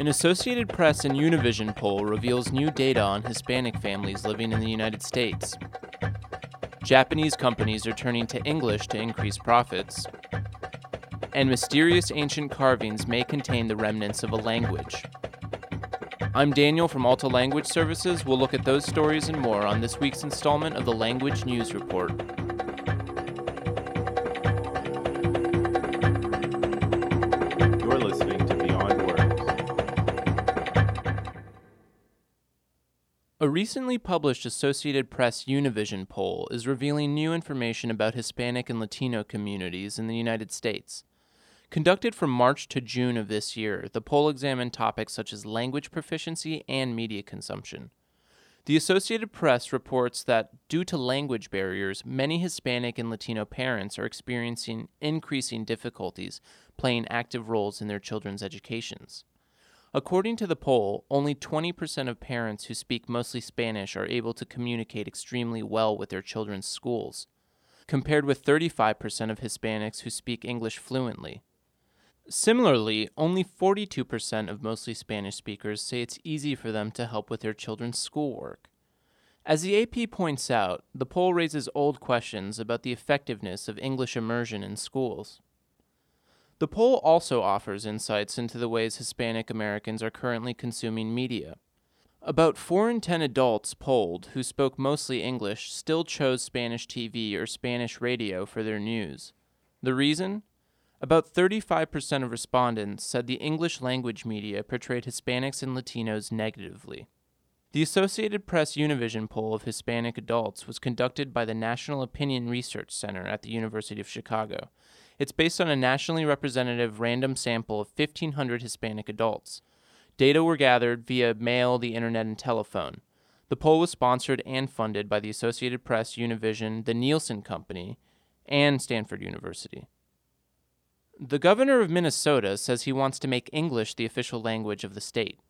An Associated Press and Univision poll reveals new data on Hispanic families living in the United States. Japanese companies are turning to English to increase profits. And mysterious ancient carvings may contain the remnants of a language. I'm Daniel from Alta Language Services. We'll look at those stories and more on this week's installment of the Language News Report. A recently published Associated Press Univision poll is revealing new information about Hispanic and Latino communities in the United States. Conducted from March to June of this year, the poll examined topics such as language proficiency and media consumption. The Associated Press reports that, due to language barriers, many Hispanic and Latino parents are experiencing increasing difficulties playing active roles in their children's educations. According to the poll, only 20% of parents who speak mostly Spanish are able to communicate extremely well with their children's schools, compared with 35% of Hispanics who speak English fluently. Similarly, only 42% of mostly Spanish speakers say it's easy for them to help with their children's schoolwork. As the AP points out, the poll raises old questions about the effectiveness of English immersion in schools. The poll also offers insights into the ways Hispanic Americans are currently consuming media. About 4 in 10 adults polled who spoke mostly English still chose Spanish TV or Spanish radio for their news. The reason? About 35% of respondents said the English language media portrayed Hispanics and Latinos negatively. The Associated Press Univision poll of Hispanic adults was conducted by the National Opinion Research Center at the University of Chicago. It's based on a nationally representative random sample of 1,500 Hispanic adults. Data were gathered via mail, the internet, and telephone. The poll was sponsored and funded by the Associated Press, Univision, the Nielsen Company, and Stanford University. The governor of Minnesota says he wants to make English the official language of the state.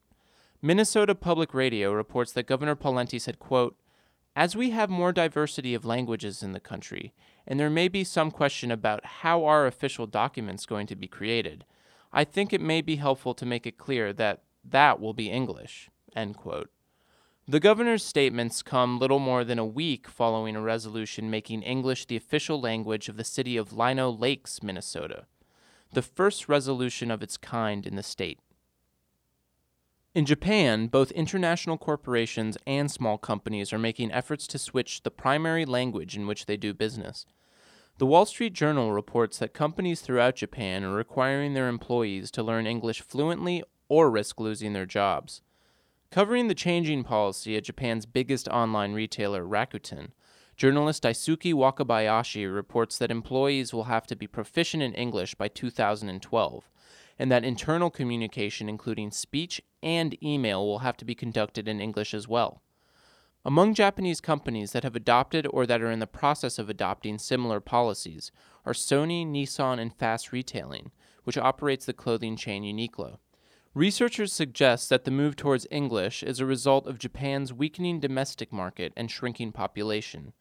Minnesota Public Radio reports that Governor Pawlenty said, quote, As we have more diversity of languages in the country, and there may be some question about how our official documents going to be created, I think it may be helpful to make it clear that that will be English. End quote. The governor's statements come little more than a week following a resolution making English the official language of the city of Lino Lakes, Minnesota the first resolution of its kind in the state. In Japan, both international corporations and small companies are making efforts to switch the primary language in which they do business. The Wall Street Journal reports that companies throughout Japan are requiring their employees to learn English fluently or risk losing their jobs. Covering the changing policy at Japan's biggest online retailer, Rakuten, Journalist Daisuke Wakabayashi reports that employees will have to be proficient in English by 2012, and that internal communication, including speech and email, will have to be conducted in English as well. Among Japanese companies that have adopted or that are in the process of adopting similar policies are Sony, Nissan, and Fast Retailing, which operates the clothing chain Uniqlo. Researchers suggest that the move towards English is a result of Japan's weakening domestic market and shrinking population.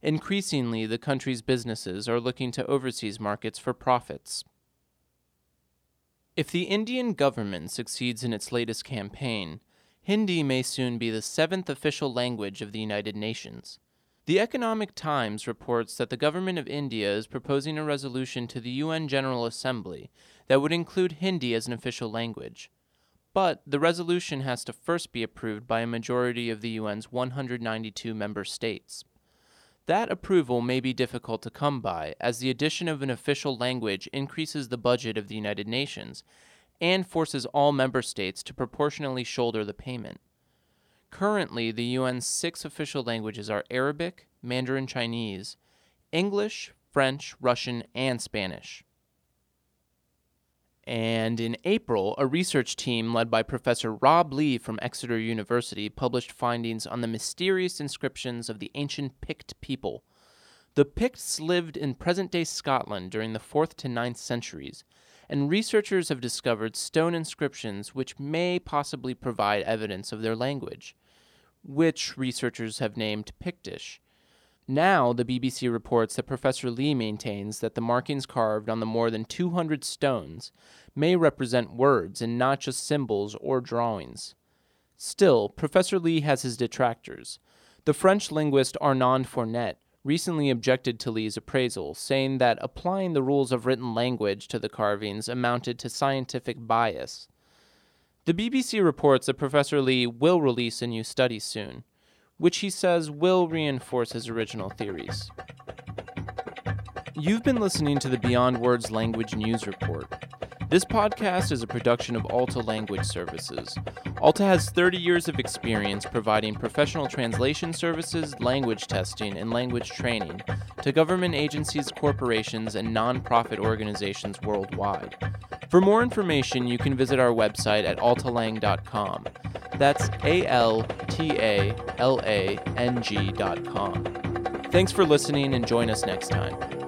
Increasingly, the country's businesses are looking to overseas markets for profits. If the Indian government succeeds in its latest campaign, Hindi may soon be the seventh official language of the United Nations. The Economic Times reports that the government of India is proposing a resolution to the UN General Assembly that would include Hindi as an official language. But the resolution has to first be approved by a majority of the UN's 192 member states. That approval may be difficult to come by, as the addition of an official language increases the budget of the United Nations and forces all member states to proportionally shoulder the payment. Currently, the UN's six official languages are Arabic, Mandarin Chinese, English, French, Russian, and Spanish. And in April, a research team led by Professor Rob Lee from Exeter University published findings on the mysterious inscriptions of the ancient Pict people. The Picts lived in present day Scotland during the 4th to 9th centuries, and researchers have discovered stone inscriptions which may possibly provide evidence of their language, which researchers have named Pictish. Now, the BBC reports that Professor Lee maintains that the markings carved on the more than 200 stones may represent words and not just symbols or drawings. Still, Professor Lee has his detractors. The French linguist Arnaud Fournet recently objected to Lee's appraisal, saying that applying the rules of written language to the carvings amounted to scientific bias. The BBC reports that Professor Lee will release a new study soon which he says will reinforce his original theories. You've been listening to the Beyond Words Language News Report. This podcast is a production of Alta Language Services. Alta has 30 years of experience providing professional translation services, language testing, and language training to government agencies, corporations, and nonprofit organizations worldwide. For more information, you can visit our website at altalang.com. That's A L T A L A N G.com. Thanks for listening and join us next time.